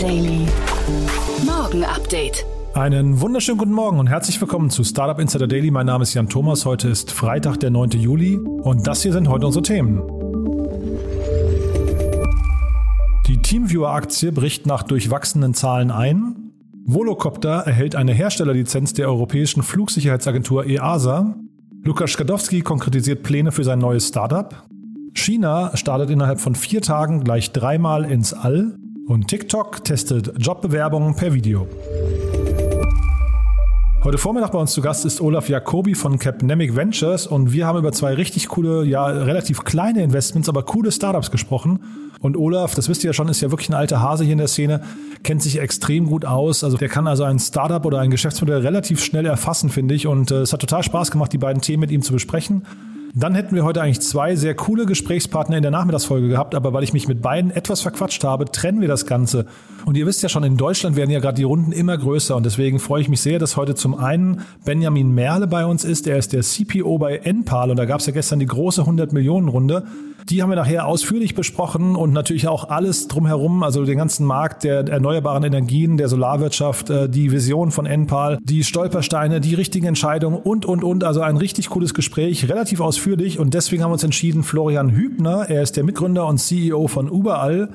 Daily. Morgen Update. Einen wunderschönen guten Morgen und herzlich willkommen zu Startup Insider Daily. Mein Name ist Jan Thomas. Heute ist Freitag, der 9. Juli und das hier sind heute unsere Themen. Die Teamviewer-Aktie bricht nach durchwachsenen Zahlen ein. Volocopter erhält eine Herstellerlizenz der Europäischen Flugsicherheitsagentur EASA. Lukas Skadowski konkretisiert Pläne für sein neues Startup. China startet innerhalb von vier Tagen gleich dreimal ins All. Und TikTok testet Jobbewerbungen per Video. Heute Vormittag bei uns zu Gast ist Olaf Jacobi von Capnemic Ventures und wir haben über zwei richtig coole, ja, relativ kleine Investments, aber coole Startups gesprochen. Und Olaf, das wisst ihr ja schon, ist ja wirklich ein alter Hase hier in der Szene, kennt sich extrem gut aus. Also der kann also ein Startup oder ein Geschäftsmodell relativ schnell erfassen, finde ich. Und äh, es hat total Spaß gemacht, die beiden Themen mit ihm zu besprechen. Dann hätten wir heute eigentlich zwei sehr coole Gesprächspartner in der Nachmittagsfolge gehabt, aber weil ich mich mit beiden etwas verquatscht habe, trennen wir das Ganze. Und ihr wisst ja schon, in Deutschland werden ja gerade die Runden immer größer und deswegen freue ich mich sehr, dass heute zum einen Benjamin Merle bei uns ist. Er ist der CPO bei Enpal und da gab es ja gestern die große 100 Millionen Runde. Die haben wir nachher ausführlich besprochen und natürlich auch alles drumherum, also den ganzen Markt der erneuerbaren Energien, der Solarwirtschaft, äh, die Vision von Enpal, die Stolpersteine, die richtigen Entscheidungen und, und, und. Also ein richtig cooles Gespräch, relativ ausführlich und deswegen haben wir uns entschieden, Florian Hübner, er ist der Mitgründer und CEO von Überall,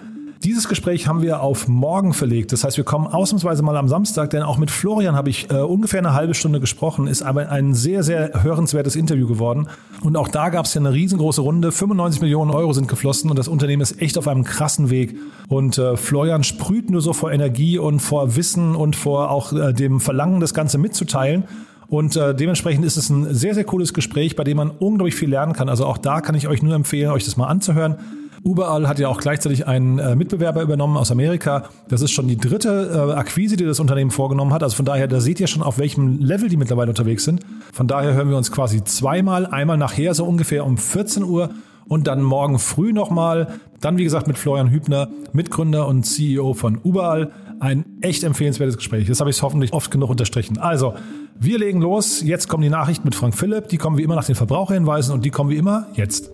dieses Gespräch haben wir auf morgen verlegt. Das heißt, wir kommen ausnahmsweise mal am Samstag, denn auch mit Florian habe ich äh, ungefähr eine halbe Stunde gesprochen. Ist aber ein sehr, sehr hörenswertes Interview geworden. Und auch da gab es ja eine riesengroße Runde. 95 Millionen Euro sind geflossen und das Unternehmen ist echt auf einem krassen Weg. Und äh, Florian sprüht nur so vor Energie und vor Wissen und vor auch äh, dem Verlangen, das Ganze mitzuteilen. Und äh, dementsprechend ist es ein sehr, sehr cooles Gespräch, bei dem man unglaublich viel lernen kann. Also auch da kann ich euch nur empfehlen, euch das mal anzuhören. Überall hat ja auch gleichzeitig einen äh, Mitbewerber übernommen aus Amerika. Das ist schon die dritte äh, Akquise, die das Unternehmen vorgenommen hat. Also von daher, da seht ihr schon, auf welchem Level die mittlerweile unterwegs sind. Von daher hören wir uns quasi zweimal, einmal nachher so ungefähr um 14 Uhr und dann morgen früh nochmal. Dann, wie gesagt, mit Florian Hübner, Mitgründer und CEO von Überall. Ein echt empfehlenswertes Gespräch. Das habe ich hoffentlich oft genug unterstrichen. Also, wir legen los. Jetzt kommen die Nachrichten mit Frank Philipp. Die kommen wie immer nach den Verbraucherhinweisen und die kommen wie immer jetzt.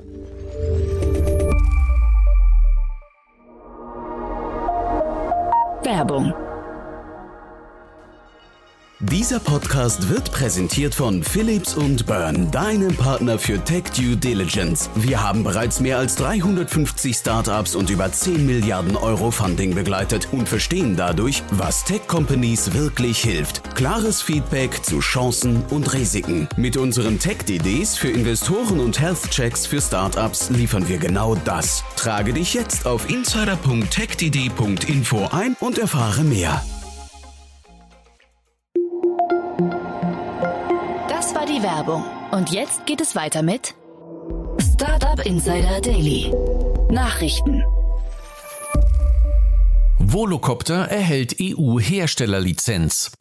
Werbung dieser Podcast wird präsentiert von Philips und Burn, deinem Partner für Tech Due Diligence. Wir haben bereits mehr als 350 Startups und über 10 Milliarden Euro Funding begleitet und verstehen dadurch, was Tech Companies wirklich hilft. Klares Feedback zu Chancen und Risiken. Mit unseren Tech-DDs für Investoren und Health Checks für Startups liefern wir genau das. Trage dich jetzt auf insider.techdd.info ein und erfahre mehr. Werbung. Und jetzt geht es weiter mit Startup Insider Daily. Nachrichten. Volocopter erhält EU-Herstellerlizenz.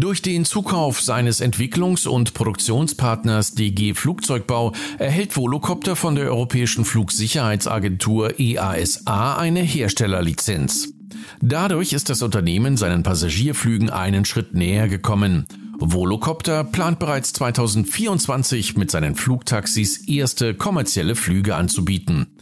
Durch den Zukauf seines Entwicklungs- und Produktionspartners DG Flugzeugbau erhält Volocopter von der Europäischen Flugsicherheitsagentur EASA eine Herstellerlizenz. Dadurch ist das Unternehmen seinen Passagierflügen einen Schritt näher gekommen. Volocopter plant bereits 2024 mit seinen Flugtaxis erste kommerzielle Flüge anzubieten.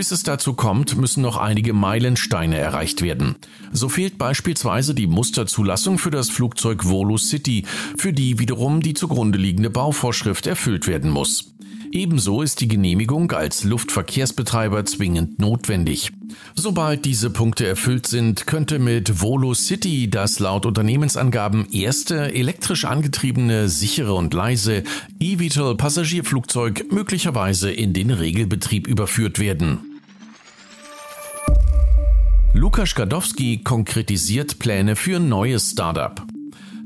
Bis es dazu kommt, müssen noch einige Meilensteine erreicht werden. So fehlt beispielsweise die Musterzulassung für das Flugzeug Volo City, für die wiederum die zugrunde liegende Bauvorschrift erfüllt werden muss. Ebenso ist die Genehmigung als Luftverkehrsbetreiber zwingend notwendig. Sobald diese Punkte erfüllt sind, könnte mit Volo City das laut Unternehmensangaben erste elektrisch angetriebene, sichere und leise eVTOL Passagierflugzeug möglicherweise in den Regelbetrieb überführt werden. Lukas Gadowski konkretisiert Pläne für neues Startup.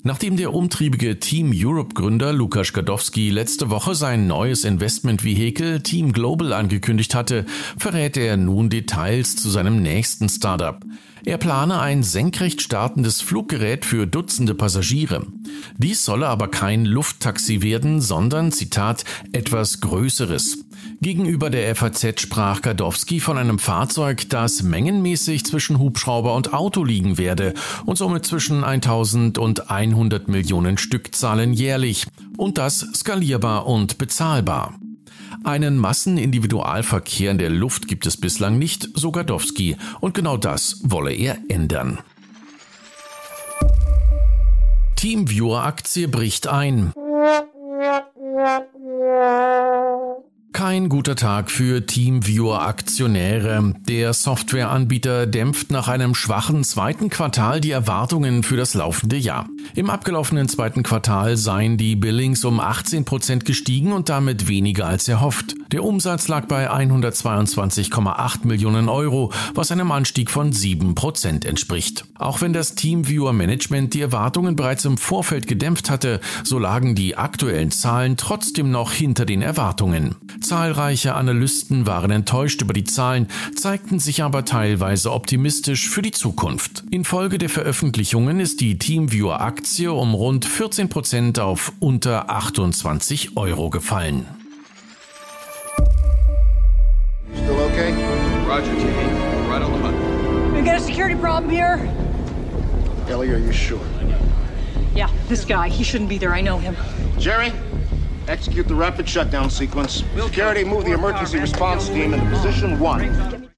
Nachdem der umtriebige Team Europe Gründer Lukas Gadowski letzte Woche sein neues Investmentvehikel Team Global angekündigt hatte, verrät er nun Details zu seinem nächsten Startup. Er plane ein senkrecht startendes Fluggerät für Dutzende Passagiere. Dies solle aber kein Lufttaxi werden, sondern, Zitat, etwas Größeres. Gegenüber der FAZ sprach Gadowski von einem Fahrzeug, das mengenmäßig zwischen Hubschrauber und Auto liegen werde und somit zwischen 1000 und 100 Millionen Stückzahlen jährlich und das skalierbar und bezahlbar. Einen Massenindividualverkehr in der Luft gibt es bislang nicht, so Gadowski, und genau das wolle er ändern. Teamviewer-Aktie bricht ein. Kein guter Tag für TeamViewer-Aktionäre. Der Softwareanbieter dämpft nach einem schwachen zweiten Quartal die Erwartungen für das laufende Jahr. Im abgelaufenen zweiten Quartal seien die Billings um 18 Prozent gestiegen und damit weniger als erhofft. Der Umsatz lag bei 122,8 Millionen Euro, was einem Anstieg von 7 Prozent entspricht. Auch wenn das TeamViewer Management die Erwartungen bereits im Vorfeld gedämpft hatte, so lagen die aktuellen Zahlen trotzdem noch hinter den Erwartungen. Zahlreiche Analysten waren enttäuscht über die Zahlen, zeigten sich aber teilweise optimistisch für die Zukunft. Infolge der Veröffentlichungen ist die TeamViewer Aktie um rund 14 Prozent auf unter 28 Euro gefallen. Roger, Team. Right on the hunt. We got a security problem here. Ellie, are you sure? Yeah, this guy. He shouldn't be there. I know him. Jerry, execute the rapid shutdown sequence. Security, move the emergency response team into position one.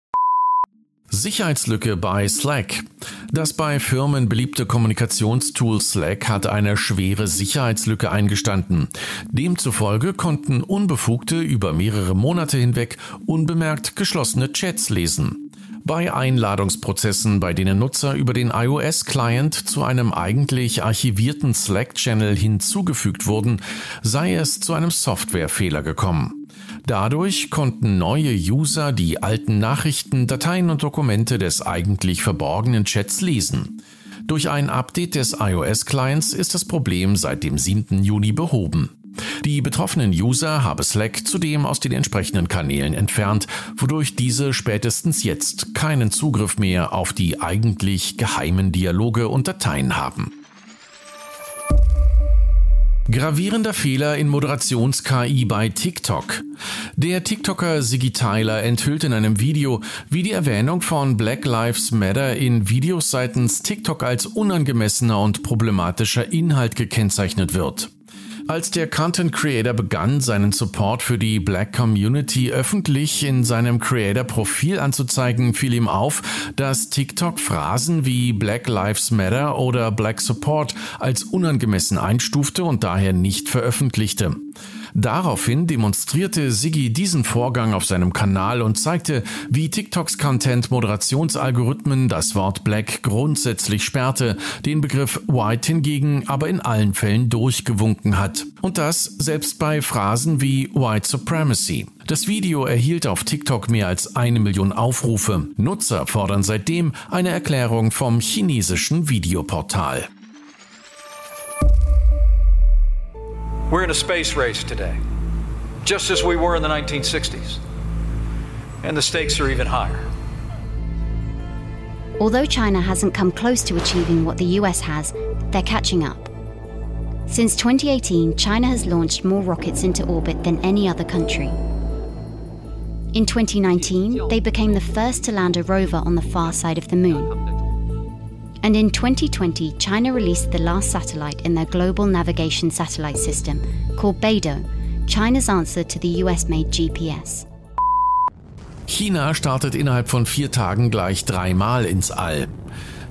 Sicherheitslücke bei Slack. Das bei Firmen beliebte Kommunikationstool Slack hat eine schwere Sicherheitslücke eingestanden. Demzufolge konnten Unbefugte über mehrere Monate hinweg unbemerkt geschlossene Chats lesen. Bei Einladungsprozessen, bei denen Nutzer über den iOS-Client zu einem eigentlich archivierten Slack-Channel hinzugefügt wurden, sei es zu einem Softwarefehler gekommen. Dadurch konnten neue User die alten Nachrichten, Dateien und Dokumente des eigentlich verborgenen Chats lesen. Durch ein Update des iOS-Clients ist das Problem seit dem 7. Juni behoben. Die betroffenen User habe Slack zudem aus den entsprechenden Kanälen entfernt, wodurch diese spätestens jetzt keinen Zugriff mehr auf die eigentlich geheimen Dialoge und Dateien haben. Gravierender Fehler in Moderations-KI bei TikTok. Der TikToker Siggy Tyler enthüllt in einem Video, wie die Erwähnung von Black Lives Matter in Videos seitens TikTok als unangemessener und problematischer Inhalt gekennzeichnet wird. Als der Content Creator begann, seinen Support für die Black Community öffentlich in seinem Creator-Profil anzuzeigen, fiel ihm auf, dass TikTok Phrasen wie Black Lives Matter oder Black Support als unangemessen einstufte und daher nicht veröffentlichte. Daraufhin demonstrierte Siggi diesen Vorgang auf seinem Kanal und zeigte, wie TikToks Content-Moderationsalgorithmen das Wort Black grundsätzlich sperrte, den Begriff White hingegen aber in allen Fällen durchgewunken hat. Und das selbst bei Phrasen wie White Supremacy. Das Video erhielt auf TikTok mehr als eine Million Aufrufe. Nutzer fordern seitdem eine Erklärung vom chinesischen Videoportal. We're in a space race today, just as we were in the 1960s. And the stakes are even higher. Although China hasn't come close to achieving what the US has, they're catching up. Since 2018, China has launched more rockets into orbit than any other country. In 2019, they became the first to land a rover on the far side of the moon. And in 2020, China released the last satellite in their global navigation satellite system, called Beidou, China's answer to the US made GPS. China startet innerhalb von vier Tagen gleich dreimal ins All.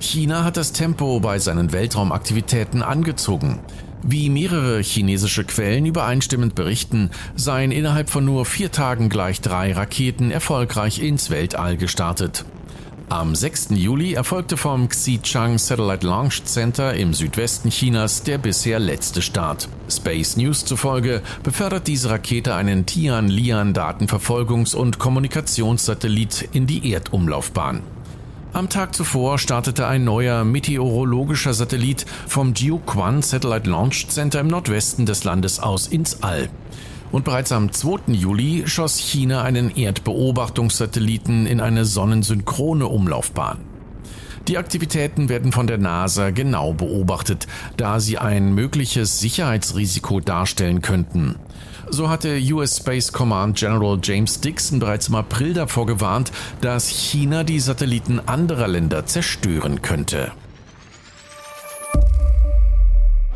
China hat das Tempo bei seinen Weltraumaktivitäten angezogen. Wie mehrere chinesische Quellen übereinstimmend berichten, seien innerhalb von nur vier Tagen gleich drei Raketen erfolgreich ins Weltall gestartet. Am 6. Juli erfolgte vom Xichang Satellite Launch Center im Südwesten Chinas der bisher letzte Start. Space News zufolge befördert diese Rakete einen Tian-Lian Datenverfolgungs- und Kommunikationssatellit in die Erdumlaufbahn. Am Tag zuvor startete ein neuer meteorologischer Satellit vom Jiuquan Satellite Launch Center im Nordwesten des Landes aus ins All. Und bereits am 2. Juli schoss China einen Erdbeobachtungssatelliten in eine sonnensynchrone Umlaufbahn. Die Aktivitäten werden von der NASA genau beobachtet, da sie ein mögliches Sicherheitsrisiko darstellen könnten. So hatte US Space Command General James Dixon bereits im April davor gewarnt, dass China die Satelliten anderer Länder zerstören könnte.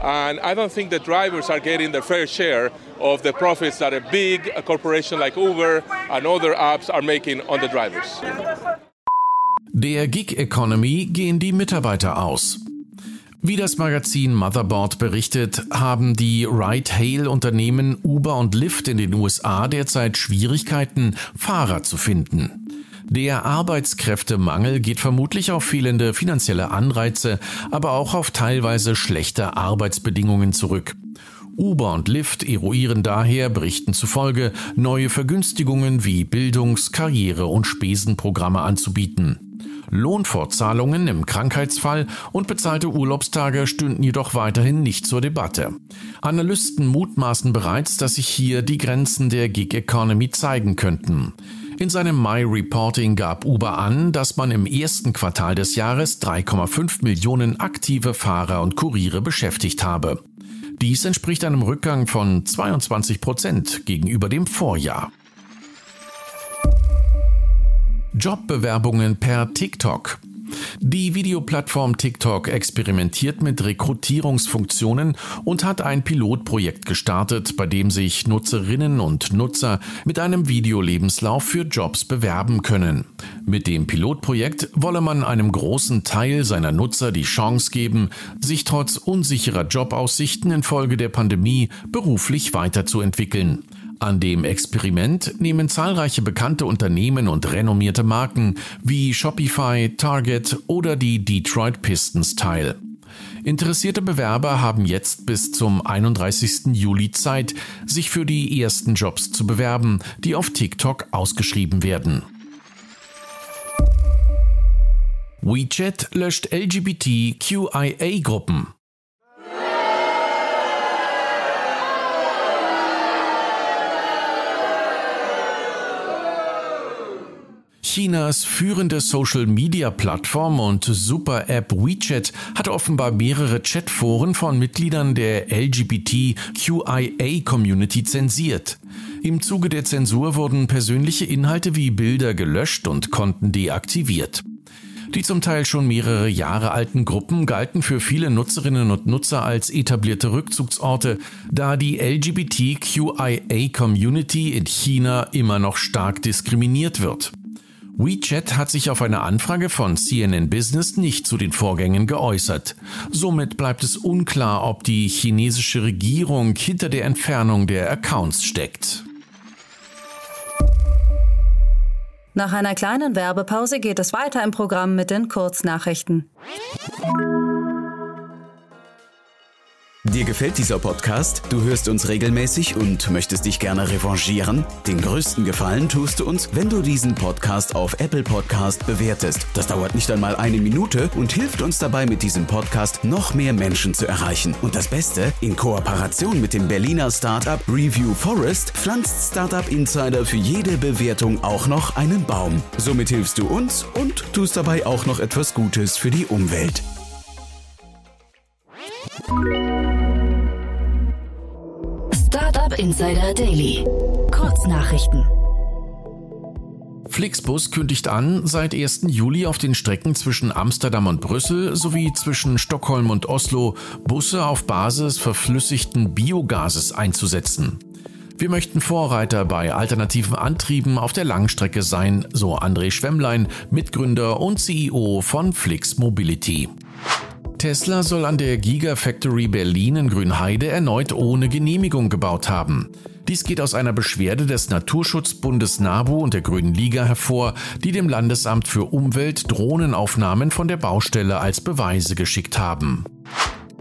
And I don't think the drivers are getting their fair share of the profits that a big corporation like Uber and other apps are making on the drivers. Der Gig Economy gehen die Mitarbeiter aus. Wie das Magazin Motherboard berichtet, haben die Ride-Hail-Unternehmen Uber und Lyft in den USA derzeit Schwierigkeiten, Fahrer zu finden. Der Arbeitskräftemangel geht vermutlich auf fehlende finanzielle Anreize, aber auch auf teilweise schlechte Arbeitsbedingungen zurück. Uber und Lyft eruieren daher Berichten zufolge neue Vergünstigungen wie Bildungs-, Karriere- und Spesenprogramme anzubieten. Lohnfortzahlungen im Krankheitsfall und bezahlte Urlaubstage stünden jedoch weiterhin nicht zur Debatte. Analysten mutmaßen bereits, dass sich hier die Grenzen der Gig Economy zeigen könnten. In seinem My Reporting gab Uber an, dass man im ersten Quartal des Jahres 3,5 Millionen aktive Fahrer und Kuriere beschäftigt habe. Dies entspricht einem Rückgang von 22 Prozent gegenüber dem Vorjahr. Jobbewerbungen per TikTok. Die Videoplattform TikTok experimentiert mit Rekrutierungsfunktionen und hat ein Pilotprojekt gestartet, bei dem sich Nutzerinnen und Nutzer mit einem Videolebenslauf für Jobs bewerben können. Mit dem Pilotprojekt wolle man einem großen Teil seiner Nutzer die Chance geben, sich trotz unsicherer Jobaussichten infolge der Pandemie beruflich weiterzuentwickeln. An dem Experiment nehmen zahlreiche bekannte Unternehmen und renommierte Marken wie Shopify, Target oder die Detroit Pistons teil. Interessierte Bewerber haben jetzt bis zum 31. Juli Zeit, sich für die ersten Jobs zu bewerben, die auf TikTok ausgeschrieben werden. WeChat löscht LGBTQIA-Gruppen. Chinas führende Social-Media-Plattform und Super-App WeChat hat offenbar mehrere Chatforen von Mitgliedern der LGBTQIA-Community zensiert. Im Zuge der Zensur wurden persönliche Inhalte wie Bilder gelöscht und Konten deaktiviert. Die zum Teil schon mehrere Jahre alten Gruppen galten für viele Nutzerinnen und Nutzer als etablierte Rückzugsorte, da die LGBTQIA-Community in China immer noch stark diskriminiert wird. WeChat hat sich auf eine Anfrage von CNN Business nicht zu den Vorgängen geäußert. Somit bleibt es unklar, ob die chinesische Regierung hinter der Entfernung der Accounts steckt. Nach einer kleinen Werbepause geht es weiter im Programm mit den Kurznachrichten. Dir gefällt dieser Podcast? Du hörst uns regelmäßig und möchtest dich gerne revanchieren? Den größten Gefallen tust du uns, wenn du diesen Podcast auf Apple Podcast bewertest. Das dauert nicht einmal eine Minute und hilft uns dabei, mit diesem Podcast noch mehr Menschen zu erreichen. Und das Beste, in Kooperation mit dem Berliner Startup Review Forest pflanzt Startup Insider für jede Bewertung auch noch einen Baum. Somit hilfst du uns und tust dabei auch noch etwas Gutes für die Umwelt. Insider Daily. Kurznachrichten. Flixbus kündigt an, seit 1. Juli auf den Strecken zwischen Amsterdam und Brüssel sowie zwischen Stockholm und Oslo Busse auf Basis verflüssigten Biogases einzusetzen. Wir möchten Vorreiter bei alternativen Antrieben auf der Langstrecke sein, so André Schwemmlein, Mitgründer und CEO von Flix Mobility. Tesla soll an der Gigafactory Berlin in Grünheide erneut ohne Genehmigung gebaut haben. Dies geht aus einer Beschwerde des Naturschutzbundes NABU und der Grünen Liga hervor, die dem Landesamt für Umwelt Drohnenaufnahmen von der Baustelle als Beweise geschickt haben.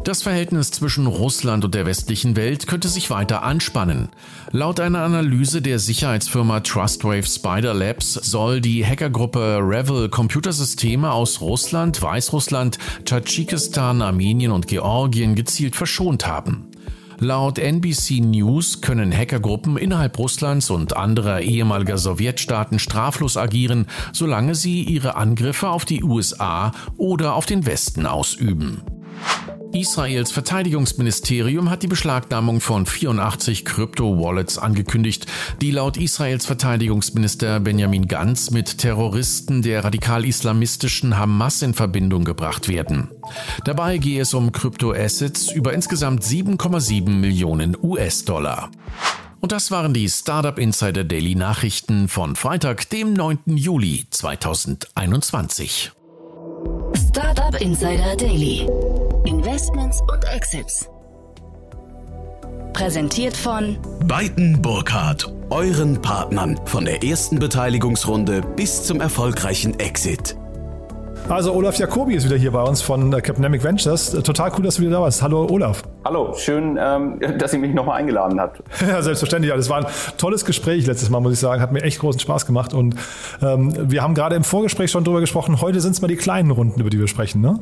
Das Verhältnis zwischen Russland und der westlichen Welt könnte sich weiter anspannen. Laut einer Analyse der Sicherheitsfirma Trustwave Spider Labs soll die Hackergruppe Revel Computersysteme aus Russland, Weißrussland, Tadschikistan, Armenien und Georgien gezielt verschont haben. Laut NBC News können Hackergruppen innerhalb Russlands und anderer ehemaliger Sowjetstaaten straflos agieren, solange sie ihre Angriffe auf die USA oder auf den Westen ausüben. Israels Verteidigungsministerium hat die Beschlagnahmung von 84 Krypto-Wallets angekündigt, die laut Israels Verteidigungsminister Benjamin Gantz mit Terroristen der radikal-islamistischen Hamas in Verbindung gebracht werden. Dabei gehe es um Krypto-Assets über insgesamt 7,7 Millionen US-Dollar. Und das waren die Startup Insider Daily Nachrichten von Freitag, dem 9. Juli 2021. Startup Insider Daily. Investments und Exits. Präsentiert von Beiten Burkhardt, euren Partnern von der ersten Beteiligungsrunde bis zum erfolgreichen Exit. Also Olaf Jacobi ist wieder hier bei uns von äh, Capnemic Ventures. Äh, total cool, dass du wieder da bist. Hallo Olaf. Hallo, schön, ähm, dass ihr mich nochmal eingeladen habt. ja, selbstverständlich. Das war ein tolles Gespräch letztes Mal, muss ich sagen. Hat mir echt großen Spaß gemacht. Und ähm, wir haben gerade im Vorgespräch schon drüber gesprochen. Heute sind es mal die kleinen Runden, über die wir sprechen, ne?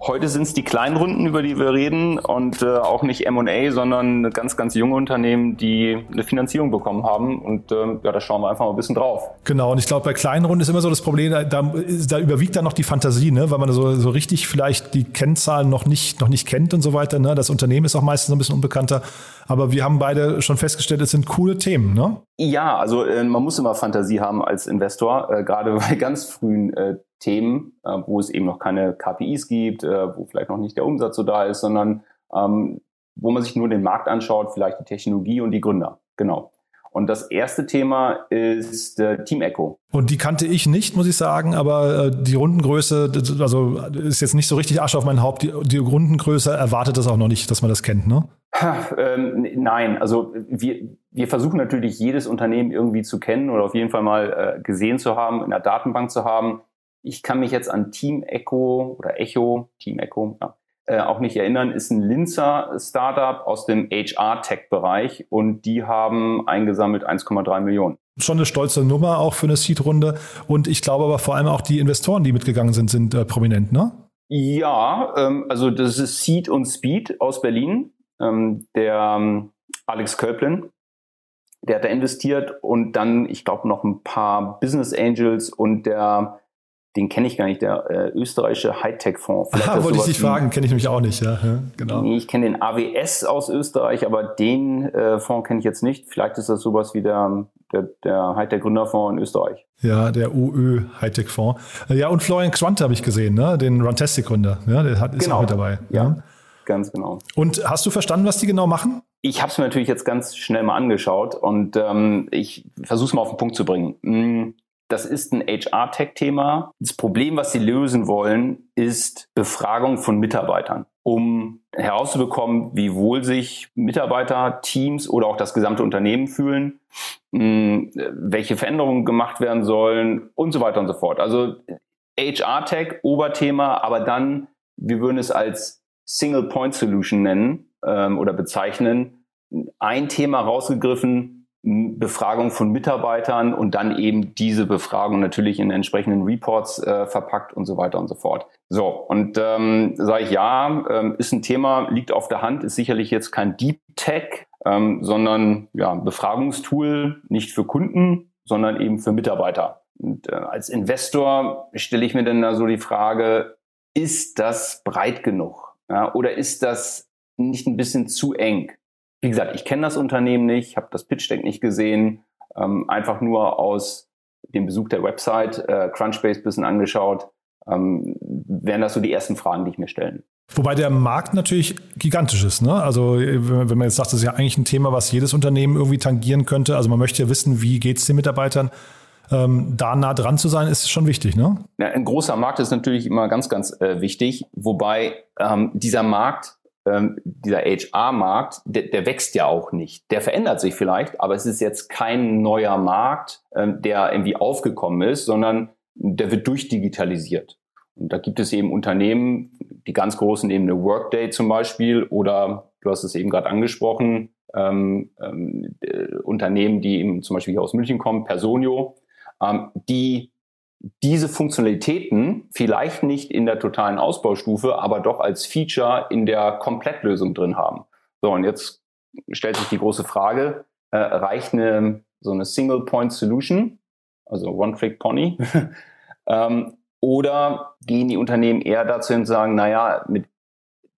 Heute sind es die kleinen Runden, über die wir reden und äh, auch nicht M&A, sondern ganz, ganz junge Unternehmen, die eine Finanzierung bekommen haben und äh, ja, da schauen wir einfach mal ein bisschen drauf. Genau und ich glaube, bei kleinen Runden ist immer so das Problem, da, da überwiegt dann noch die Fantasie, ne? weil man so, so richtig vielleicht die Kennzahlen noch nicht, noch nicht kennt und so weiter. Ne? Das Unternehmen ist auch meistens ein bisschen unbekannter. Aber wir haben beide schon festgestellt, es sind coole Themen, ne? Ja, also äh, man muss immer Fantasie haben als Investor, äh, gerade bei ganz frühen äh, Themen, äh, wo es eben noch keine KPIs gibt, äh, wo vielleicht noch nicht der Umsatz so da ist, sondern ähm, wo man sich nur den Markt anschaut, vielleicht die Technologie und die Gründer. Genau. Und das erste Thema ist äh, Team Echo. Und die kannte ich nicht, muss ich sagen, aber äh, die Rundengröße, also ist jetzt nicht so richtig Asche auf mein Haupt. Die, die Rundengröße erwartet das auch noch nicht, dass man das kennt, ne? Ha, ähm, nein, also wir, wir versuchen natürlich jedes Unternehmen irgendwie zu kennen oder auf jeden Fall mal äh, gesehen zu haben, in der Datenbank zu haben. Ich kann mich jetzt an Team Echo oder Echo, Team Echo, ja, äh, auch nicht erinnern, ist ein Linzer Startup aus dem HR-Tech-Bereich und die haben eingesammelt 1,3 Millionen. Schon eine stolze Nummer auch für eine Seed-Runde und ich glaube aber vor allem auch die Investoren, die mitgegangen sind, sind äh, prominent, ne? Ja, ähm, also das ist Seed und Speed aus Berlin. Ähm, der ähm, Alex Köplin, der hat da investiert und dann, ich glaube, noch ein paar Business Angels und der den kenne ich gar nicht, der äh, österreichische Hightech-Fonds. Ah, wollte ich dich fragen, kenne ich nämlich auch nicht, ja. ja genau. Nee, ich kenne den AWS aus Österreich, aber den äh, Fonds kenne ich jetzt nicht. Vielleicht ist das sowas wie der, der, der Hightech-Gründerfonds in Österreich. Ja, der UÖ Hightech-Fonds. Ja, und Florian Quante habe ich gesehen, ne? den Runtastic-Gründer. Ja, der hat, ist genau. auch mit dabei. Ja, ja, ganz genau. Und hast du verstanden, was die genau machen? Ich habe es mir natürlich jetzt ganz schnell mal angeschaut und ähm, ich versuche es mal auf den Punkt zu bringen. Hm, das ist ein HR-Tech-Thema. Das Problem, was sie lösen wollen, ist Befragung von Mitarbeitern, um herauszubekommen, wie wohl sich Mitarbeiter, Teams oder auch das gesamte Unternehmen fühlen, hm, welche Veränderungen gemacht werden sollen und so weiter und so fort. Also HR-Tech, Oberthema, aber dann, wir würden es als Single-Point-Solution nennen ähm, oder bezeichnen. Ein Thema rausgegriffen, Befragung von Mitarbeitern und dann eben diese Befragung natürlich in entsprechenden Reports äh, verpackt und so weiter und so fort. So, und ähm, sage ich ja, ähm, ist ein Thema, liegt auf der Hand, ist sicherlich jetzt kein Deep Tech, ähm, sondern ja, Befragungstool nicht für Kunden, sondern eben für Mitarbeiter. Und äh, als Investor stelle ich mir dann da so die Frage, ist das breit genug? Ja, oder ist das nicht ein bisschen zu eng? Wie gesagt, ich kenne das Unternehmen nicht, habe das Pitch Deck nicht gesehen, ähm, einfach nur aus dem Besuch der Website äh, Crunchbase bisschen angeschaut. Ähm, wären das so die ersten Fragen, die ich mir stellen. Wobei der Markt natürlich gigantisch ist. Ne? Also wenn man jetzt sagt, das ist ja eigentlich ein Thema, was jedes Unternehmen irgendwie tangieren könnte. Also man möchte ja wissen, wie geht es den Mitarbeitern. Ähm, da nah dran zu sein, ist schon wichtig. Ne? Ja, ein großer Markt ist natürlich immer ganz, ganz äh, wichtig. Wobei ähm, dieser Markt ähm, dieser HR-Markt, der, der, wächst ja auch nicht. Der verändert sich vielleicht, aber es ist jetzt kein neuer Markt, ähm, der irgendwie aufgekommen ist, sondern der wird durchdigitalisiert. Und da gibt es eben Unternehmen, die ganz großen eben eine Workday zum Beispiel oder du hast es eben gerade angesprochen, ähm, ähm, äh, Unternehmen, die eben zum Beispiel hier aus München kommen, Personio, ähm, die diese Funktionalitäten vielleicht nicht in der totalen Ausbaustufe, aber doch als Feature in der Komplettlösung drin haben. So, und jetzt stellt sich die große Frage, äh, reicht eine, so eine Single-Point-Solution, also One-Trick-Pony, ähm, oder gehen die Unternehmen eher dazu und sagen, naja, mit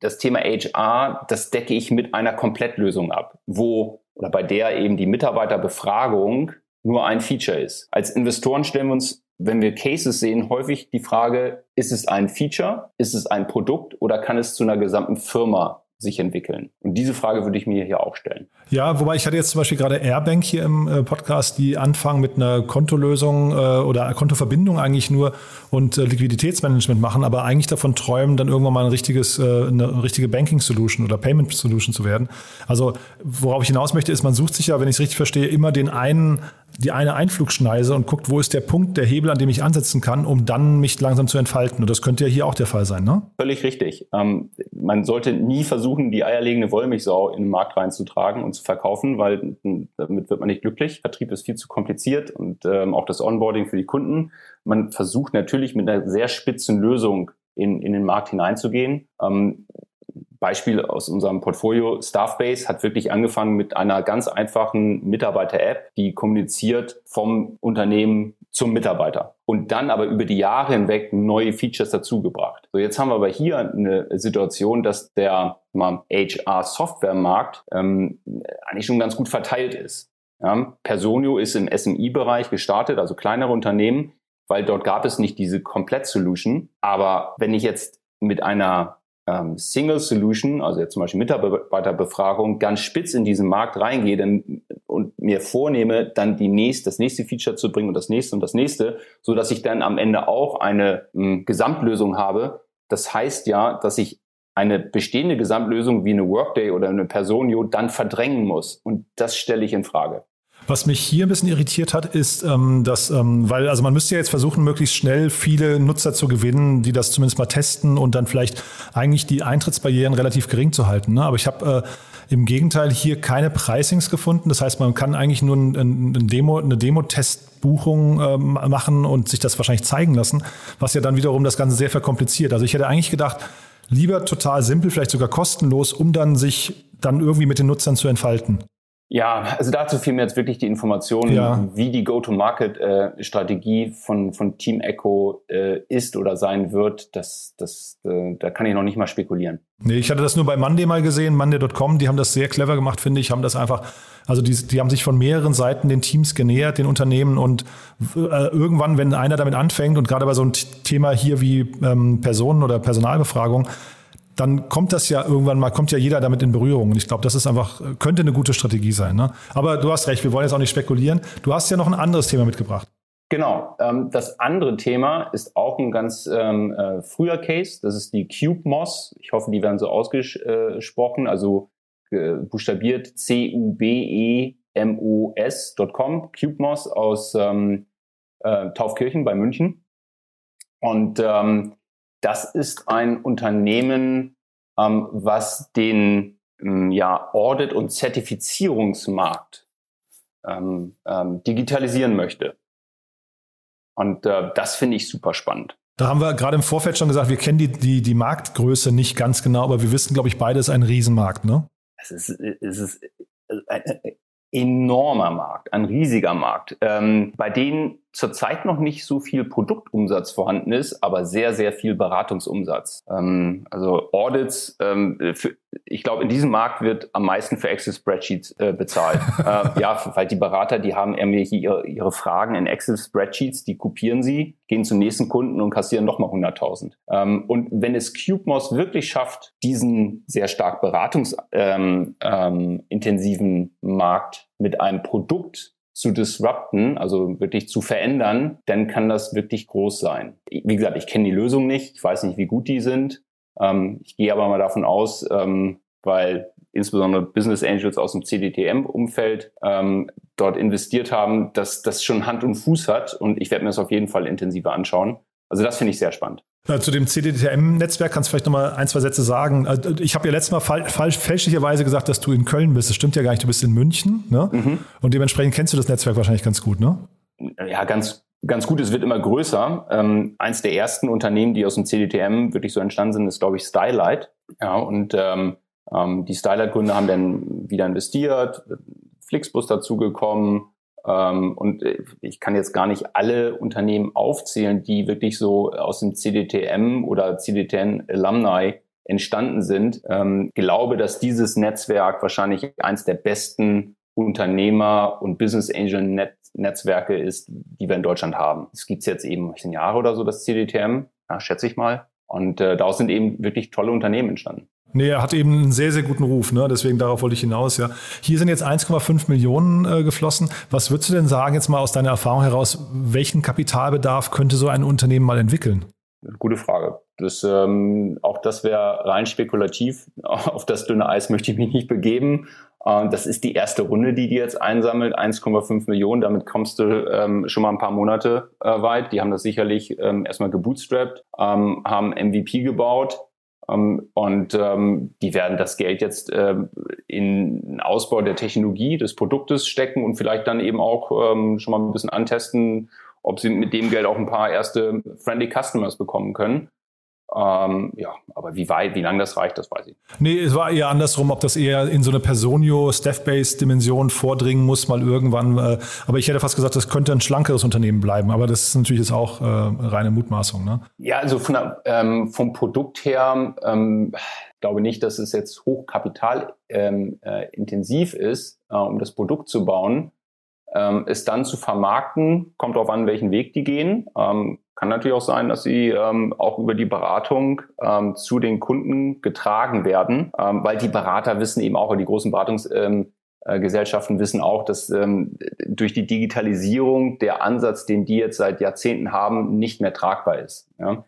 das Thema HR, das decke ich mit einer Komplettlösung ab, wo oder bei der eben die Mitarbeiterbefragung nur ein Feature ist. Als Investoren stellen wir uns, wenn wir Cases sehen, häufig die Frage, ist es ein Feature, ist es ein Produkt oder kann es zu einer gesamten Firma sich entwickeln? Und diese Frage würde ich mir hier auch stellen. Ja, wobei ich hatte jetzt zum Beispiel gerade Airbank hier im äh, Podcast, die anfangen mit einer Kontolösung äh, oder Kontoverbindung eigentlich nur und äh, Liquiditätsmanagement machen, aber eigentlich davon träumen, dann irgendwann mal ein richtiges, eine richtige Banking-Solution oder Payment-Solution zu werden. Also worauf ich hinaus möchte, ist, man sucht sich ja, wenn ich es richtig verstehe, immer den einen die eine Einflugschneise und guckt, wo ist der Punkt, der Hebel, an dem ich ansetzen kann, um dann mich langsam zu entfalten. Und das könnte ja hier auch der Fall sein, ne? Völlig richtig. Ähm, man sollte nie versuchen, die eierlegende Wollmilchsau in den Markt reinzutragen und zu verkaufen, weil damit wird man nicht glücklich. Vertrieb ist viel zu kompliziert und ähm, auch das Onboarding für die Kunden. Man versucht natürlich mit einer sehr spitzen Lösung in, in den Markt hineinzugehen. Ähm, Beispiel aus unserem Portfolio, Staffbase hat wirklich angefangen mit einer ganz einfachen Mitarbeiter-App, die kommuniziert vom Unternehmen zum Mitarbeiter und dann aber über die Jahre hinweg neue Features dazugebracht. So, jetzt haben wir aber hier eine Situation, dass der HR-Software-Markt ähm, eigentlich schon ganz gut verteilt ist. Ja, Personio ist im SMI-Bereich gestartet, also kleinere Unternehmen, weil dort gab es nicht diese Komplett-Solution. Aber wenn ich jetzt mit einer ähm, Single Solution, also jetzt zum Beispiel Mitarbeiterbefragung, ganz spitz in diesen Markt reingehe dann, und mir vornehme, dann die nächste, das nächste Feature zu bringen und das nächste und das nächste, so dass ich dann am Ende auch eine ähm, Gesamtlösung habe. Das heißt ja, dass ich eine bestehende Gesamtlösung wie eine Workday oder eine Personio dann verdrängen muss. Und das stelle ich in Frage. Was mich hier ein bisschen irritiert hat, ist, ähm, dass, ähm, weil, also man müsste ja jetzt versuchen, möglichst schnell viele Nutzer zu gewinnen, die das zumindest mal testen und dann vielleicht eigentlich die Eintrittsbarrieren relativ gering zu halten. Ne? Aber ich habe äh, im Gegenteil hier keine Pricings gefunden. Das heißt, man kann eigentlich nur ein, ein Demo, eine Demo-Testbuchung äh, machen und sich das wahrscheinlich zeigen lassen, was ja dann wiederum das Ganze sehr verkompliziert. Also ich hätte eigentlich gedacht, lieber total simpel, vielleicht sogar kostenlos, um dann sich dann irgendwie mit den Nutzern zu entfalten. Ja, also dazu fehlen mir jetzt wirklich die Informationen, ja. wie die Go-to-Market-Strategie äh, von, von Team Echo äh, ist oder sein wird. Das, das, äh, da kann ich noch nicht mal spekulieren. Nee, ich hatte das nur bei Monday mal gesehen, Monday.com, die haben das sehr clever gemacht, finde ich, haben das einfach, also die, die haben sich von mehreren Seiten den Teams genähert, den Unternehmen und äh, irgendwann, wenn einer damit anfängt und gerade bei so einem Thema hier wie ähm, Personen- oder Personalbefragung, dann kommt das ja irgendwann mal, kommt ja jeder damit in Berührung. Und ich glaube, das ist einfach, könnte eine gute Strategie sein. Ne? Aber du hast recht, wir wollen jetzt auch nicht spekulieren. Du hast ja noch ein anderes Thema mitgebracht. Genau. Ähm, das andere Thema ist auch ein ganz ähm, äh, früher Case. Das ist die CubeMOS. Ich hoffe, die werden so ausgesprochen, also äh, buchstabiert C-U-B-E-M-O-S.com. CubeMOS aus ähm, äh, Taufkirchen bei München. Und ähm, das ist ein Unternehmen, ähm, was den ähm, ja, Audit- und Zertifizierungsmarkt ähm, ähm, digitalisieren möchte. Und äh, das finde ich super spannend. Da haben wir gerade im Vorfeld schon gesagt, wir kennen die, die, die Marktgröße nicht ganz genau, aber wir wissen, glaube ich, beide ist ein Riesenmarkt, ne? Es ist, es ist ein enormer Markt, ein riesiger Markt, ähm, bei denen zurzeit noch nicht so viel Produktumsatz vorhanden ist, aber sehr, sehr viel Beratungsumsatz. Ähm, also Audits, ähm, für, ich glaube, in diesem Markt wird am meisten für Excel-Spreadsheets äh, bezahlt. äh, ja, weil die Berater, die haben irgendwelche ihre, ihre Fragen in Excel-Spreadsheets, die kopieren sie, gehen zum nächsten Kunden und kassieren nochmal 100.000. Ähm, und wenn es CubeMOS wirklich schafft, diesen sehr stark beratungsintensiven ähm, ähm, Markt mit einem Produkt zu disrupten, also wirklich zu verändern, dann kann das wirklich groß sein. Wie gesagt, ich kenne die Lösung nicht, ich weiß nicht, wie gut die sind. Ähm, ich gehe aber mal davon aus, ähm, weil insbesondere Business Angels aus dem CDTM-Umfeld ähm, dort investiert haben, dass das schon Hand und Fuß hat und ich werde mir das auf jeden Fall intensiver anschauen. Also das finde ich sehr spannend. Zu dem CDTM-Netzwerk kannst du vielleicht noch mal ein, zwei Sätze sagen. Also, ich habe ja letztes Mal falsch, fälschlicherweise gesagt, dass du in Köln bist. Das stimmt ja gar nicht. Du bist in München. Ne? Mhm. Und dementsprechend kennst du das Netzwerk wahrscheinlich ganz gut, ne? Ja, ganz, ganz gut. Es wird immer größer. Ähm, eins der ersten Unternehmen, die aus dem CDTM wirklich so entstanden sind, ist, glaube ich, Stylight. Ja, und ähm, ähm, die Stylight-Gründer haben dann wieder investiert, Flixbus dazugekommen, und äh, ich kann jetzt gar nicht alle Unternehmen aufzählen, die wirklich so aus dem CDTM oder CDTN Alumni entstanden sind, ähm, glaube, dass dieses Netzwerk wahrscheinlich eins der besten Unternehmer- und Business Angel -Net Netzwerke ist, die wir in Deutschland haben. Es gibt jetzt eben 10 Jahre oder so, das CDTM, ja, schätze ich mal. Und äh, daraus sind eben wirklich tolle Unternehmen entstanden. Nee, er hat eben einen sehr, sehr guten Ruf, ne? deswegen darauf wollte ich hinaus. Ja. Hier sind jetzt 1,5 Millionen äh, geflossen. Was würdest du denn sagen, jetzt mal aus deiner Erfahrung heraus, welchen Kapitalbedarf könnte so ein Unternehmen mal entwickeln? Gute Frage. Das, ähm, auch das wäre rein spekulativ. Auf das dünne Eis möchte ich mich nicht begeben. Ähm, das ist die erste Runde, die die jetzt einsammelt, 1,5 Millionen. Damit kommst du ähm, schon mal ein paar Monate äh, weit. Die haben das sicherlich ähm, erstmal gebootstrapped, ähm, haben MVP gebaut und ähm, die werden das Geld jetzt äh, in den Ausbau der Technologie, des Produktes stecken und vielleicht dann eben auch ähm, schon mal ein bisschen antesten, ob sie mit dem Geld auch ein paar erste Friendly Customers bekommen können. Ähm, ja, aber wie weit, wie lang das reicht, das weiß ich. Nee, es war eher andersrum, ob das eher in so eine Personio, Staff-Based-Dimension vordringen muss, mal irgendwann. Äh, aber ich hätte fast gesagt, das könnte ein schlankeres Unternehmen bleiben. Aber das ist natürlich jetzt auch äh, reine Mutmaßung. Ne? Ja, also von der, ähm, vom Produkt her ähm, glaube nicht, dass es jetzt hochkapitalintensiv ähm, äh, intensiv ist, äh, um das Produkt zu bauen. Ähm, es dann zu vermarkten, kommt darauf an, welchen Weg die gehen. Ähm, kann natürlich auch sein, dass sie ähm, auch über die Beratung ähm, zu den Kunden getragen werden, ähm, weil die Berater wissen eben auch, oder die großen Beratungsgesellschaften ähm, äh, wissen auch, dass ähm, durch die Digitalisierung der Ansatz, den die jetzt seit Jahrzehnten haben, nicht mehr tragbar ist. Ja?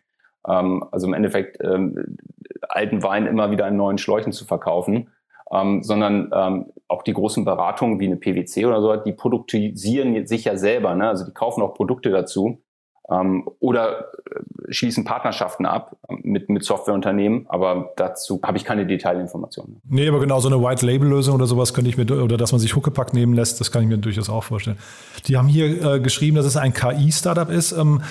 Ähm, also im Endeffekt alten Wein immer wieder in neuen Schläuchen zu verkaufen. Ähm, sondern ähm, auch die großen Beratungen wie eine PwC oder so, die produktisieren sich ja selber, ne? also die kaufen auch Produkte dazu ähm, oder äh, schließen Partnerschaften ab mit, mit Softwareunternehmen, aber dazu habe ich keine Detailinformationen. Nee, aber genau so eine White-Label-Lösung oder sowas könnte ich mir, oder dass man sich Huckepack nehmen lässt, das kann ich mir durchaus auch vorstellen. Die haben hier äh, geschrieben, dass es ein KI-Startup ist. Ähm,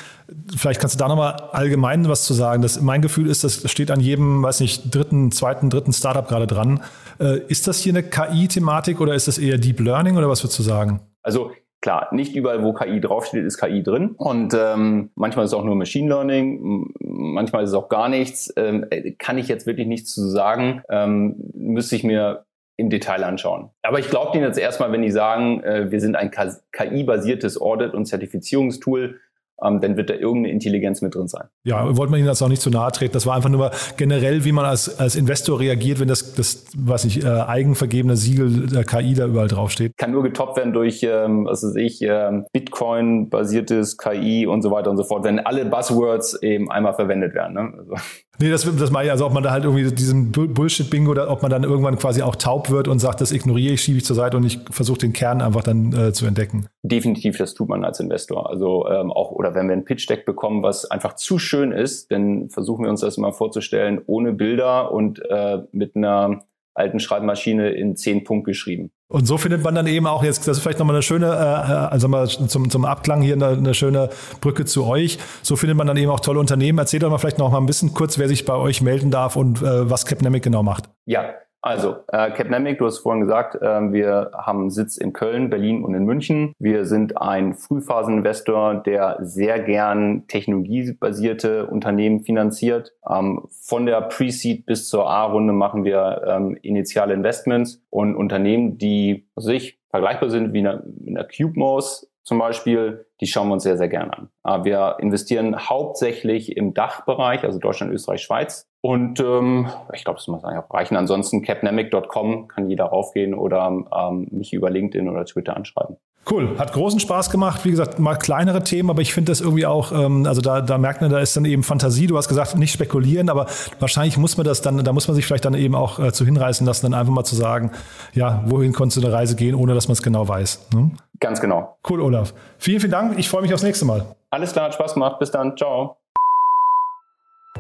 vielleicht kannst du da nochmal allgemein was zu sagen. Das, mein Gefühl ist, das steht an jedem, weiß nicht, dritten, zweiten, dritten Startup gerade dran. Äh, ist das hier eine KI-Thematik oder ist das eher Deep Learning oder was würdest du sagen? Also Klar, nicht überall, wo KI draufsteht, ist KI drin. Und ähm, manchmal ist es auch nur Machine Learning, manchmal ist es auch gar nichts. Ähm, kann ich jetzt wirklich nichts zu sagen. Ähm, müsste ich mir im Detail anschauen. Aber ich glaube denen jetzt erstmal, wenn die sagen, äh, wir sind ein KI-basiertes Audit- und Zertifizierungstool, ähm, dann wird da irgendeine Intelligenz mit drin sein. Ja, wollte man Ihnen das auch nicht zu nahe treten. Das war einfach nur generell, wie man als, als Investor reagiert, wenn das, das was ich, äh, eigenvergebene Siegel der KI da überall draufsteht. Kann nur getoppt werden durch, ähm, was weiß ich, ähm, Bitcoin-basiertes KI und so weiter und so fort, wenn alle Buzzwords eben einmal verwendet werden. Ne? Also. Nee, das, das meine ich, also ob man da halt irgendwie diesen Bullshit-Bingo oder ob man dann irgendwann quasi auch taub wird und sagt, das ignoriere ich, schiebe ich zur Seite und ich versuche den Kern einfach dann äh, zu entdecken. Definitiv, das tut man als Investor. Also ähm, auch, oder wenn wir ein Pitch-Deck bekommen, was einfach zu schön ist, dann versuchen wir uns das immer vorzustellen, ohne Bilder und äh, mit einer alten Schreibmaschine in zehn Punkt geschrieben. Und so findet man dann eben auch jetzt, das ist vielleicht nochmal eine schöne, äh, also mal zum, zum Abklang hier eine, eine, schöne Brücke zu euch. So findet man dann eben auch tolle Unternehmen. Erzählt doch mal vielleicht noch mal ein bisschen kurz, wer sich bei euch melden darf und äh, was Capnemic genau macht. Ja, also, äh, Capnamic, du hast vorhin gesagt, äh, wir haben Sitz in Köln, Berlin und in München. Wir sind ein Frühphaseninvestor, der sehr gern technologiebasierte Unternehmen finanziert. Ähm, von der Pre-Seed bis zur A-Runde machen wir ähm, initiale Investments und Unternehmen, die sich vergleichbar sind wie eine, eine CubeMOS zum Beispiel, die schauen wir uns sehr, sehr gerne an. Äh, wir investieren hauptsächlich im Dachbereich, also Deutschland, Österreich, Schweiz. Und ähm, ich glaube, das muss eigentlich auch reichen. Ansonsten capnamic.com kann jeder raufgehen oder ähm, mich über LinkedIn oder Twitter anschreiben. Cool, hat großen Spaß gemacht. Wie gesagt, mal kleinere Themen, aber ich finde das irgendwie auch, ähm, also da, da merkt man, da ist dann eben Fantasie. Du hast gesagt, nicht spekulieren, aber wahrscheinlich muss man das dann, da muss man sich vielleicht dann eben auch äh, zu hinreißen lassen, dann einfach mal zu sagen, ja, wohin konntest du eine Reise gehen, ohne dass man es genau weiß. Ne? Ganz genau. Cool, Olaf. Vielen, vielen Dank. Ich freue mich aufs nächste Mal. Alles klar, hat Spaß gemacht. Bis dann. Ciao.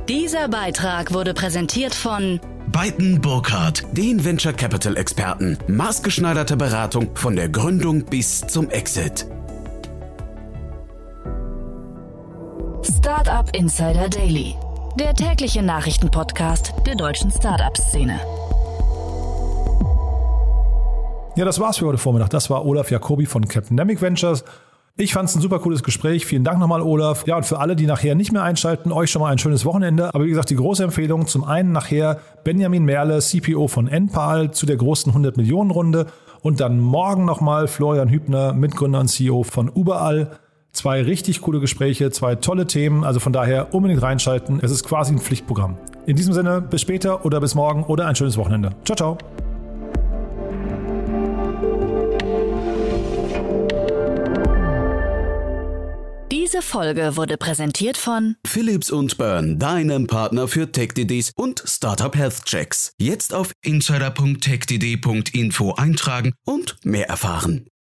Dieser Beitrag wurde präsentiert von Beiten Burkhardt, den Venture Capital Experten. Maßgeschneiderte Beratung von der Gründung bis zum Exit. Startup Insider Daily, der tägliche Nachrichtenpodcast der deutschen Startup-Szene. Ja, das war's für heute Vormittag. Das war Olaf Jacobi von Capnamic Ventures. Ich fand es ein super cooles Gespräch. Vielen Dank nochmal, Olaf. Ja, und für alle, die nachher nicht mehr einschalten, euch schon mal ein schönes Wochenende. Aber wie gesagt, die große Empfehlung zum einen nachher Benjamin Merle, CPO von Enpal zu der großen 100 Millionen Runde und dann morgen nochmal Florian Hübner, Mitgründer und CEO von Überall. Zwei richtig coole Gespräche, zwei tolle Themen. Also von daher unbedingt reinschalten. Es ist quasi ein Pflichtprogramm. In diesem Sinne, bis später oder bis morgen oder ein schönes Wochenende. Ciao, ciao. Diese Folge wurde präsentiert von Philips und Burn, deinem Partner für TechDDs und Startup Health Checks. Jetzt auf insider.techdd.info eintragen und mehr erfahren.